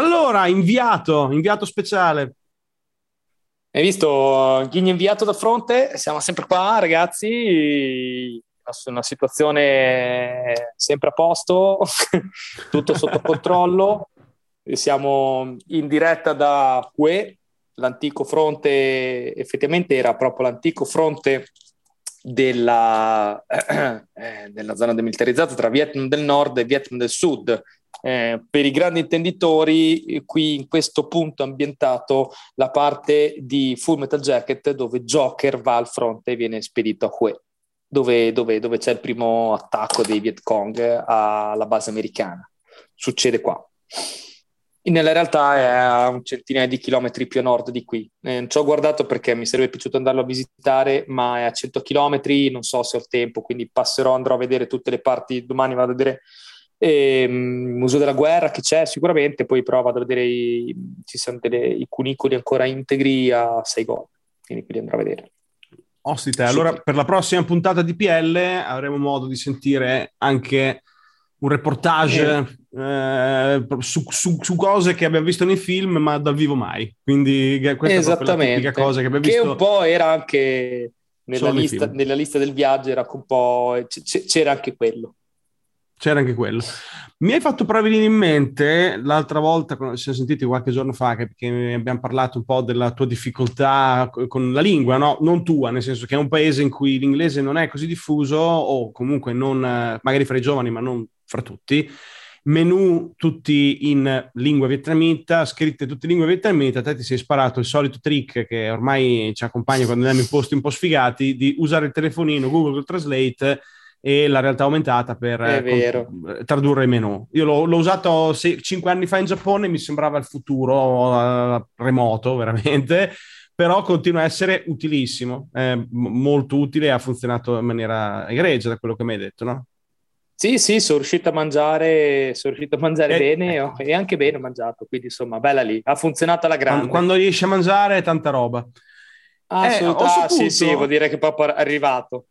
Allora, inviato, inviato speciale. Hai visto Ghigno inviato da fronte? Siamo sempre qua, ragazzi. Una situazione sempre a posto, tutto sotto controllo. Siamo in diretta da Hue, l'antico fronte, effettivamente era proprio l'antico fronte della, eh, della zona demilitarizzata tra Vietnam del nord e Vietnam del sud eh, per i grandi intenditori, eh, qui in questo punto ambientato la parte di Full Metal Jacket dove Joker va al fronte e viene spedito a Hue, dove, dove, dove c'è il primo attacco dei Viet Cong alla base americana. Succede qua. Nella realtà è a un centinaio di chilometri più a nord di qui. Eh, ci ho guardato perché mi sarebbe piaciuto andarlo a visitare, ma è a 100 chilometri, non so se ho il tempo, quindi passerò, andrò a vedere tutte le parti, domani vado a vedere e, um, Museo della Guerra che c'è sicuramente, poi provo a vedere i, ci sono delle, i cunicoli ancora integri a Saigon, quindi quelli andrò a vedere. Ostite, allora per la prossima puntata di PL avremo modo di sentire anche un reportage eh. Eh, su, su, su, cose che abbiamo visto nei film, ma dal vivo mai. Quindi questa è la tipica cosa che abbiamo visto. Che un po' era anche nella lista, nella lista, del viaggio, era un po', c- c'era anche quello c'era anche quello. Mi hai fatto proprio venire in mente l'altra volta, quando ci siamo sentiti qualche giorno fa, che, che, abbiamo parlato un po' della tua difficoltà con la lingua, no? Non tua, nel senso che è un paese in cui l'inglese non è così diffuso, o comunque non, magari fra i giovani, ma non fra tutti. Menu tutti in lingua vietnamita, scritte tutte in lingua vietnamita. Te ti sei sparato il solito trick che ormai ci accompagna quando andiamo in posti un po' sfigati di usare il telefonino Google Translate e la realtà aumentata per eh, tradurre i menu. Io l'ho, l'ho usato 5 anni fa in Giappone, mi sembrava il futuro uh, remoto, veramente, però continua a essere utilissimo, è molto utile e ha funzionato in maniera egregia da quello che mi hai detto, no? Sì, sì, sono riuscito a mangiare, sono riuscito a mangiare eh, bene ecco. e anche bene ho mangiato, quindi insomma, bella lì, ha funzionato alla grande. Quando, quando riesci a mangiare è tanta roba. Ah, eh, ah sì, sì, vuol dire che è proprio arrivato.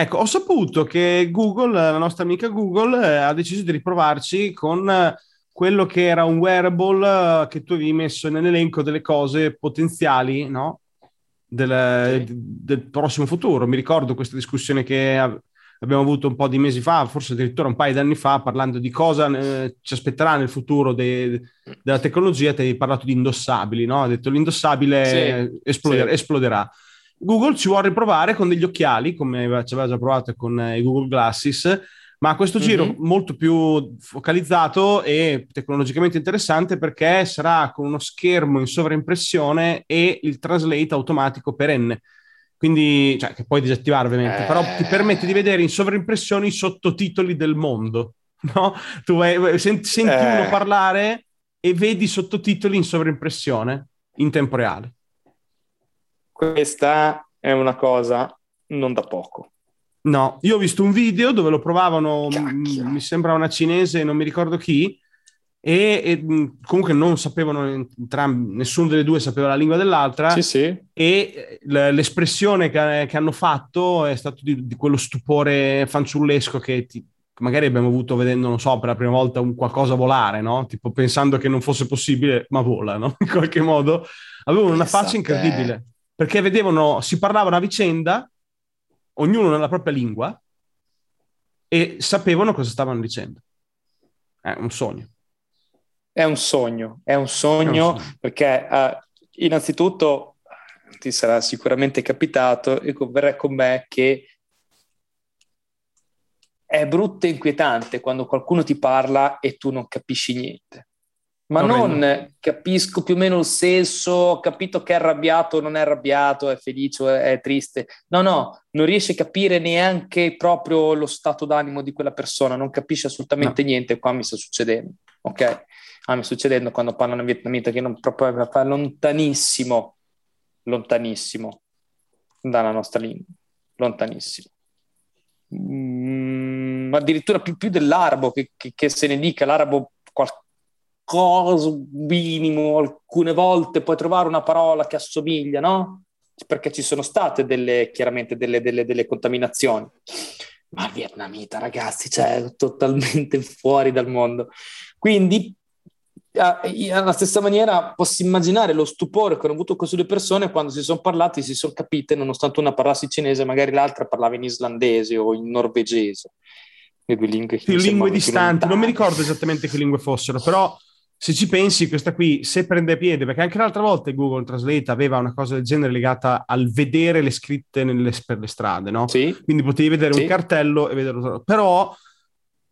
Ecco, ho saputo che Google, la nostra amica Google, eh, ha deciso di riprovarci con eh, quello che era un wearable eh, che tu avevi messo nell'elenco delle cose potenziali, no? Del, sì. del prossimo futuro. Mi ricordo questa discussione che abbiamo avuto un po' di mesi fa, forse addirittura un paio di anni fa, parlando di cosa eh, ci aspetterà nel futuro de, della tecnologia. Ti hai parlato di indossabili, no? Ha detto l'indossabile sì, esploder- sì. esploderà. Google ci vuole riprovare con degli occhiali, come ci aveva già provato con eh, i Google Glasses, ma a questo giro mm-hmm. molto più focalizzato e tecnologicamente interessante perché sarà con uno schermo in sovraimpressione e il translate automatico perenne. Quindi, cioè, che puoi disattivare ovviamente, eh... però ti permette di vedere in sovraimpressione i sottotitoli del mondo. No? Tu vai, senti, senti eh... uno parlare e vedi i sottotitoli in sovraimpressione in tempo reale. Questa è una cosa non da poco. No, io ho visto un video dove lo provavano, m- mi sembra una cinese, non mi ricordo chi, e, e comunque non sapevano entrambi, nessuno delle due sapeva la lingua dell'altra. Sì, sì. E l- l'espressione che, che, hanno fatto è stato di, di quello stupore fanciullesco che ti, magari abbiamo avuto vedendo, non so, per la prima volta un qualcosa volare, no? Tipo pensando che non fosse possibile, ma vola, no? In qualche modo. Avevano una faccia incredibile perché vedevano, si parlavano a vicenda, ognuno nella propria lingua, e sapevano cosa stavano dicendo. È un sogno. È un sogno, è un sogno, è un sogno. perché uh, innanzitutto ti sarà sicuramente capitato e converrai con me che è brutto e inquietante quando qualcuno ti parla e tu non capisci niente ma non capisco più o meno il senso, ho capito che è arrabbiato, non è arrabbiato, è felice, è, triste. No, no, non riesce a capire neanche proprio lo stato d'animo di quella persona, non capisce assolutamente no. niente. Qua mi sta succedendo, ok? Ah, mi sta succedendo quando parlano in vietnamita che non proprio fa lontanissimo, lontanissimo dalla nostra lingua, lontanissimo. Mm, addirittura più, più dell'arabo che, che, che, se ne dica, l'arabo qual- qualcosa minimo, alcune volte puoi trovare una parola che assomiglia, no? Perché ci sono state delle, chiaramente delle, delle, delle contaminazioni. Ma il vietnamita, ragazzi, cioè, totalmente fuori dal mondo. Quindi alla stessa maniera posso immaginare lo stupore che hanno avuto queste due persone quando si sono parlati, si sono capite, nonostante una parlassi cinese, magari l'altra parlava in islandese o in norvegese. Le due lingue, sì, lingue distanti, non mi ricordo esattamente che lingue fossero, però se ci pensi, questa qui, se prende piede, perché anche l'altra volta Google Translate aveva una cosa del genere legata al vedere le scritte nelle, per le strade, no? Sì. Quindi potevi vedere sì. un cartello e vederlo. Però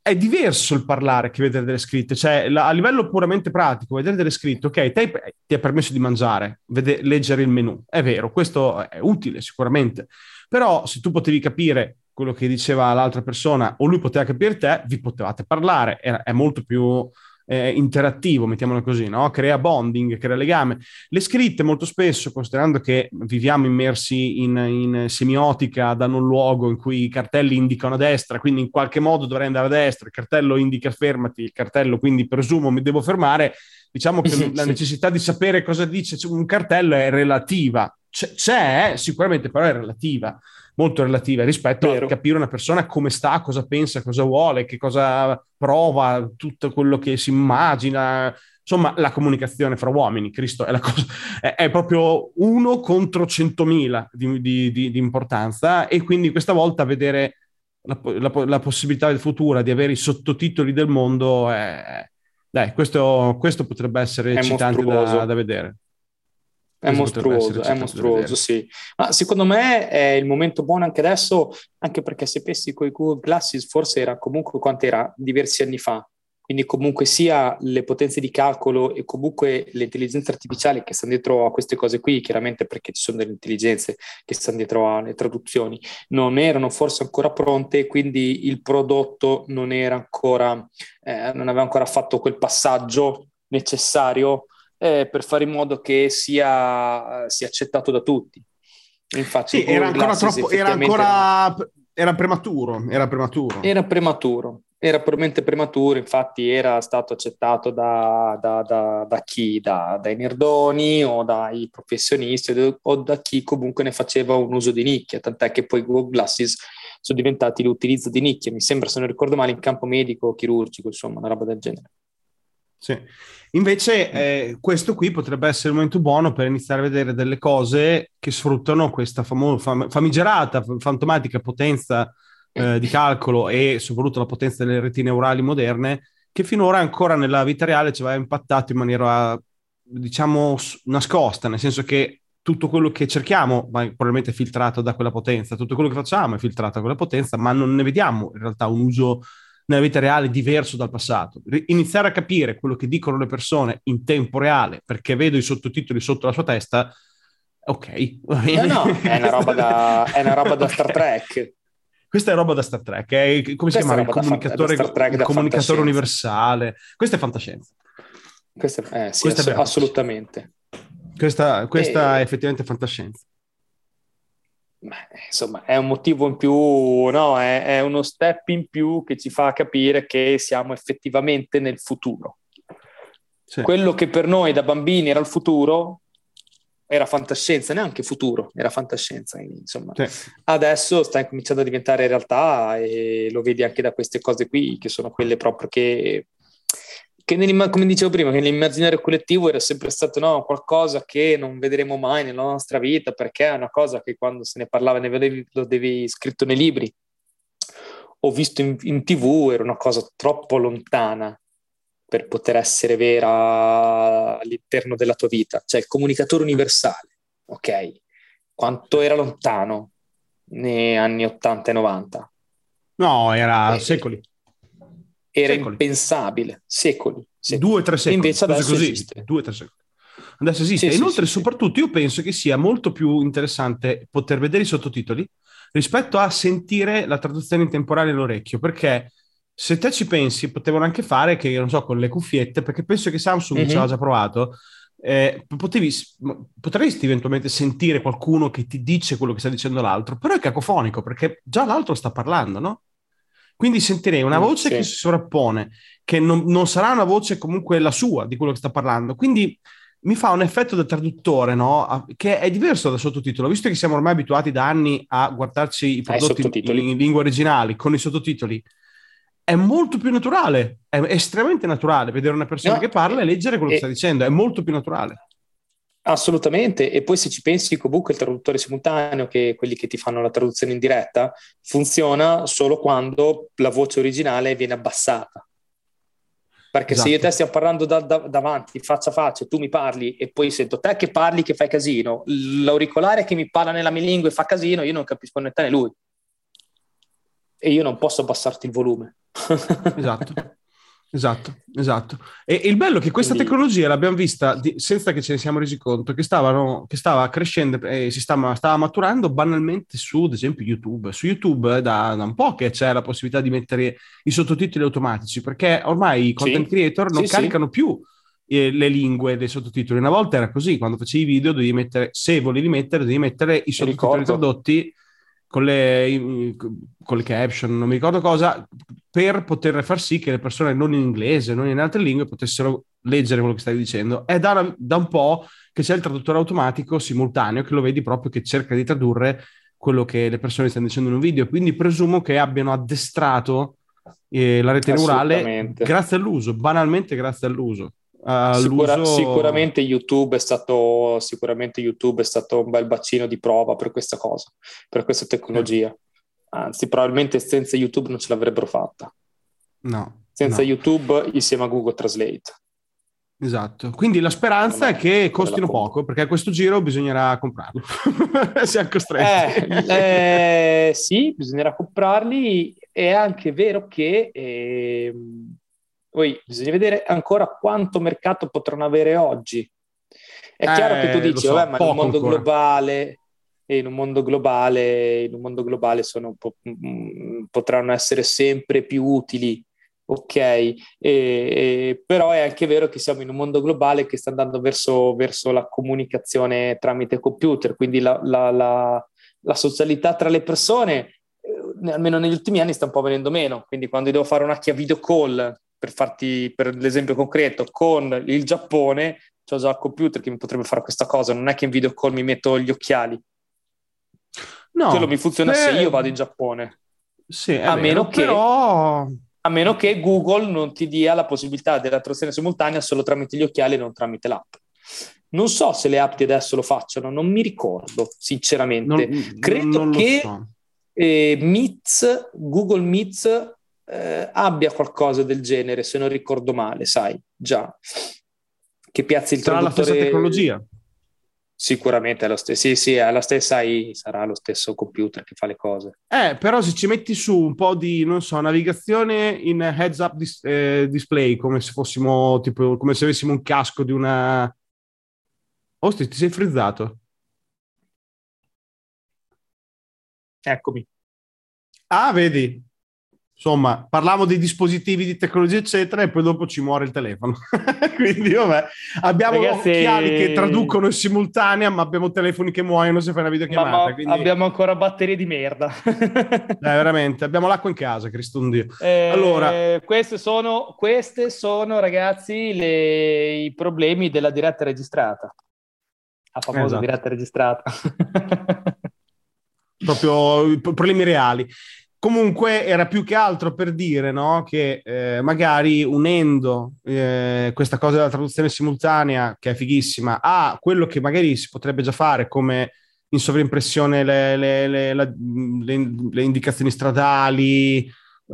è diverso il parlare che vedere delle scritte, cioè la, a livello puramente pratico, vedere delle scritte, ok, te ti ha permesso di mangiare, vede, leggere il menu, è vero, questo è utile sicuramente, però se tu potevi capire quello che diceva l'altra persona o lui poteva capire te, vi potevate parlare, è, è molto più eh, interattivo, mettiamolo così, no? crea bonding, crea legame. Le scritte molto spesso, considerando che viviamo immersi in, in, semiotica, danno un luogo in cui i cartelli indicano a destra, quindi in qualche modo dovrei andare a destra, il cartello indica fermati, il cartello quindi presumo mi devo fermare, diciamo che sì, la sì. necessità di sapere cosa dice un cartello è relativa. C- c'è, sicuramente, però è relativa molto relativa rispetto Vero. a capire una persona come sta, cosa pensa, cosa vuole, che cosa prova, tutto quello che si immagina. Insomma, la comunicazione fra uomini, Cristo, è, cosa, è, è proprio uno contro centomila di, di, di, di, importanza e quindi questa volta vedere la, la, la, possibilità futura di avere i sottotitoli del mondo, è, dai, questo, questo potrebbe essere eccitante da, da vedere. È mostruoso, è mostruoso, sì. Ma secondo me è il momento buono anche adesso, anche perché se pensi con i Google Glasses forse era comunque quanto era diversi anni fa. Quindi comunque sia le potenze di calcolo e comunque le intelligenze artificiali che stanno dietro a queste cose qui, chiaramente perché ci sono delle intelligenze che stanno dietro alle traduzioni, non erano forse ancora pronte, quindi il prodotto non era ancora, eh, non aveva ancora fatto quel passaggio necessario eh, per fare in modo che sia, sia accettato da tutti. Infatti, sì, era ancora troppo, era ancora era prematuro, era prematuro. Era prematuro, era probabilmente prematuro, infatti era stato accettato da, da, da, da chi? dai nerdoni o dai professionisti o da chi comunque ne faceva un uso di nicchia, tant'è che poi Google Glasses sono diventati l'utilizzo di nicchia, mi sembra, se non ricordo male, in campo medico, chirurgico, insomma, una roba del genere. Sì. Invece eh, questo qui potrebbe essere il momento buono per iniziare a vedere delle cose che sfruttano questa famo- fam- famigerata, fantomatica potenza eh, di calcolo e soprattutto la potenza delle reti neurali moderne che finora ancora nella vita reale ci aveva impattato in maniera, diciamo, nascosta, nel senso che tutto quello che cerchiamo ma probabilmente è filtrato da quella potenza, tutto quello che facciamo è filtrato da quella potenza, ma non ne vediamo in realtà un uso nella vita reale diverso dal passato. Iniziare a capire quello che dicono le persone in tempo reale perché vedo i sottotitoli sotto la sua testa, ok. No, no, è una roba da, è una roba da Star Trek. Questa è roba da Star Trek, è, come Questa si chiama? Il comunicatore, fa- il comunicatore universale. Questa è fantascienza. Questa, eh, sì, questa ass- è assolutamente. Questa, questa e... è effettivamente fantascienza insomma, è un motivo in più, no? È, è, uno step in più che ci fa capire che siamo effettivamente nel futuro. Sì. Quello che per noi da bambini era il futuro era fantascienza, neanche futuro, era fantascienza. Insomma, sì. adesso sta cominciando a diventare realtà e lo vedi anche da queste cose qui, che sono quelle proprio che che come dicevo prima, che nell'immaginario collettivo era sempre stato no, qualcosa che non vedremo mai nella nostra vita, perché è una cosa che quando se ne parlava ne vedevi, lo devi scritto nei libri o visto in, in tv, era una cosa troppo lontana per poter essere vera all'interno della tua vita. Cioè il comunicatore universale, ok? Quanto era lontano negli anni 80 e 90? No, era eh, secoli era secoli. impensabile, secoli, secoli. Due o tre secoli. Invece adesso così, esiste. Due o tre secoli. Adesso esiste. Sì, Inoltre, sì, soprattutto, io penso che sia molto più interessante poter vedere i sottotitoli rispetto a sentire la traduzione in temporale all'orecchio, perché se te ci pensi, potevano anche fare che, non so, con le cuffiette, perché penso che Samsung mm-hmm. ci aveva già provato, eh, potevi, potresti eventualmente sentire qualcuno che ti dice quello che sta dicendo l'altro, però è cacofonico, perché già l'altro sta parlando, no? Quindi sentirei una mm, voce sì. che si sovrappone, che non, non, sarà una voce comunque la sua di quello che sta parlando. Quindi mi fa un effetto da traduttore, no? Che è diverso dal sottotitolo, visto che siamo ormai abituati da anni a guardarci i prodotti in, in lingua originale con i sottotitoli. è molto più naturale, è estremamente naturale vedere una persona no, che parla e leggere quello e, che sta dicendo, è molto più naturale. Assolutamente, e poi se ci pensi comunque il traduttore simultaneo, che quelli che ti fanno la traduzione in diretta, funziona solo quando la voce originale viene abbassata. Perché esatto. se io e te stiamo parlando da, da, davanti, faccia a faccia, tu mi parli e poi sento te che parli che fai casino, l'auricolare che mi parla nella mia lingua e fa casino, io non capisco né te né lui. E io non posso abbassarti il volume. esatto. Esatto, esatto. E, il bello è che questa Quindi... tecnologia l'abbiamo vista di, senza che ce ne siamo resi conto, che, stavano, che stava crescendo e si stava, stava, maturando banalmente su, ad esempio, YouTube. Su YouTube eh, da, da, un po' che c'è la possibilità di mettere i sottotitoli automatici, perché ormai i content sì. creator non sì, caricano sì. più eh, le lingue dei sottotitoli. Una volta era così, quando facevi i video dovevi mettere, se volevi mettere, devi mettere i sottotitoli tradotti con le, con le caption, non mi ricordo cosa, per poter far sì che le persone non in inglese, non in altre lingue potessero leggere quello che stavi dicendo. È da, da un po' che c'è il traduttore automatico simultaneo che lo vedi proprio che cerca di tradurre quello che le persone stanno dicendo in un video. Quindi presumo che abbiano addestrato eh, la rete neurale grazie all'uso, banalmente grazie all'uso. Sicura, sicuramente, YouTube stato, sicuramente, YouTube è stato, un bel bacino di prova per questa cosa, per questa tecnologia. Anzi, probabilmente senza YouTube non ce l'avrebbero fatta. No. Senza no. YouTube insieme a Google Translate. Esatto, quindi la speranza è che costino poco, perché a questo giro bisognerà comprarlo. Siamo costretti. Eh, eh, sì, bisognerà comprarli. È anche vero che eh, poi bisogna vedere ancora quanto mercato potranno avere oggi. È eh, chiaro che tu dici, so, vabbè, ma in un mondo ancora. globale, in un mondo globale, in un mondo globale sono, mm, potranno essere sempre più utili, ok? E, e, però è anche vero che siamo in un mondo globale che sta andando verso, verso la comunicazione tramite computer, quindi la, la, la, la socialità tra le persone, eh, almeno negli ultimi anni, sta un po' venendo meno. Quindi quando devo fare una chiave video call per farti per l'esempio concreto, con il Giappone, ho già il computer che mi potrebbe fare questa cosa, non è che in video call mi metto gli occhiali. No, Quello mi funziona per... se io vado in Giappone. Sì, a, vero, meno che, però... a meno che Google non ti dia la possibilità della traduzione simultanea solo tramite gli occhiali e non tramite l'app. Non so se le app di adesso lo facciano, non mi ricordo, sinceramente. Non, Credo non che so. eh, Meets, Google Meets eh, abbia qualcosa del genere, se non ricordo male, sai, già. Che piazzi il Sarà traduttore... la stessa tecnologia? Sicuramente è lo stesso, sì, sì, è la stessa, sarà lo stesso computer che fa le cose. Eh, però se ci metti su un po' di, non so, navigazione in heads up dis- eh, display, come se fossimo, tipo, come se avessimo un casco di una... Osti, ti sei frizzato? Eccomi. Ah, vedi, insomma, parliamo dei dispositivi di tecnologia, eccetera, e poi dopo ci muore il telefono. Quindi, vabbè, abbiamo Ragazzi... occhiali che traducono in simultanea, ma abbiamo telefoni che muoiono se fai una videochiamata. Ma, ma quindi... Abbiamo ancora batterie di merda. eh, veramente, abbiamo l'acqua in casa, Cristo un Dio. Eh, allora... queste sono, queste sono, ragazzi, le... i problemi della diretta registrata. La famosa esatto. diretta registrata. Proprio problemi reali. Comunque era più che altro per dire no, che eh, magari unendo eh, questa cosa della traduzione simultanea, che è fighissima, a quello che magari si potrebbe già fare come in sovrimpressione le, le, le, le indicazioni stradali,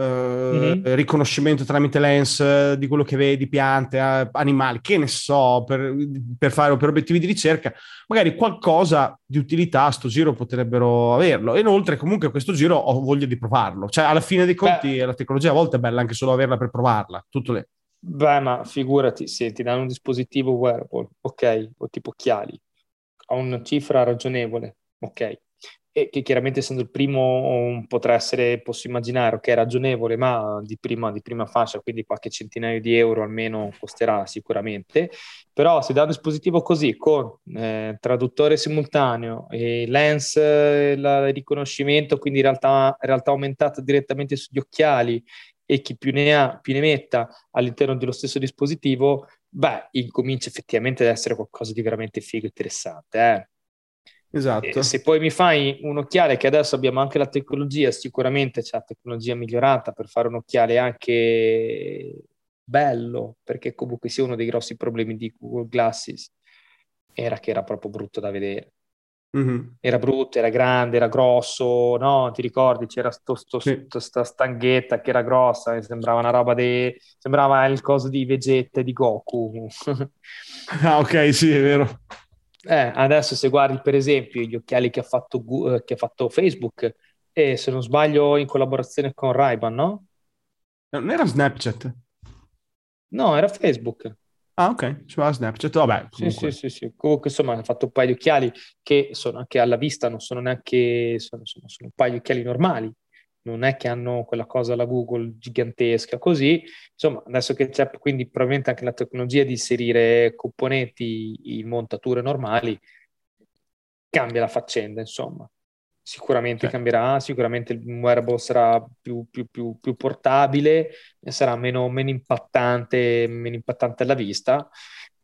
mm-hmm. riconoscimento tramite lens eh, di quello che vedi, piante, eh, animali, che ne so, per, per fare per obiettivi di ricerca, magari qualcosa di utilità a sto giro potrebbero averlo. E inoltre, comunque, questo giro ho voglia di provarlo. Cioè, alla fine dei conti, Beh. la tecnologia a volte è bella anche solo averla per provarla. Tutto lì. Beh, ma figurati, senti, da un dispositivo wearable, ok, o tipo occhiali, a una cifra ragionevole, ok, e che chiaramente essendo il primo potrà essere, posso immaginare, che è ragionevole, ma di prima, di prima, fascia, quindi qualche centinaio di euro almeno costerà sicuramente, però se da un dispositivo così con eh, traduttore simultaneo e lens, eh, il riconoscimento, quindi in realtà, realtà aumentata direttamente sugli occhiali e chi più ne ha più ne metta all'interno dello stesso dispositivo, beh, incomincia effettivamente ad essere qualcosa di veramente figo e interessante. Eh Esatto. E se poi mi fai un occhiale, che adesso abbiamo anche la tecnologia, sicuramente c'è la tecnologia migliorata per fare un occhiale anche bello, perché comunque sia uno dei grossi problemi di Google Glasses era che era proprio brutto da vedere. Mm-hmm. Era brutto, era grande, era grosso, no? Ti ricordi? C'era questa sì. stanghetta che era grossa, sembrava una roba di... sembrava il coso di Vegeta di Goku. ah, ok, sì, è vero. Eh, adesso se guardi per esempio gli occhiali che ha fatto, uh, che ha fatto Facebook, e se non sbaglio in collaborazione con ray no? Non era Snapchat? No, era Facebook. Ah, ok, sulla Snapchat, vabbè. Sì, sì, sì, sì, Comunque, insomma, ha fatto un paio di occhiali che sono anche alla vista, non sono neanche, sono, sono, sono un paio di occhiali normali, non è che hanno quella cosa alla Google gigantesca, così, insomma, adesso che c'è quindi probabilmente anche la tecnologia di inserire componenti in montature normali, cambia la faccenda, insomma. Sicuramente sì. cambierà, sicuramente il wearable sarà più, più, più, più portabile, sarà meno, meno, impattante, meno impattante alla vista.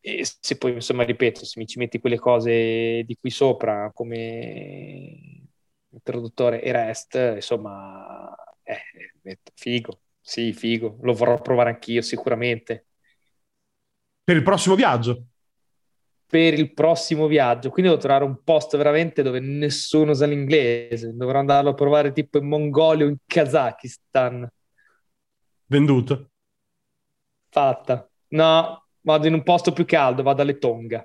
E se poi, insomma, ripeto, se mi ci metti quelle cose di qui sopra come introduttore e REST, insomma, eh, figo, sì, figo, lo vorrò provare anch'io sicuramente. Per il prossimo viaggio? per il prossimo viaggio. Quindi devo trovare un posto veramente dove nessuno sa l'inglese. Dovrò andarlo a provare tipo in Mongolia o in Kazakistan. Venduto. Fatta. No, vado in un posto più caldo, vado alle Tonga.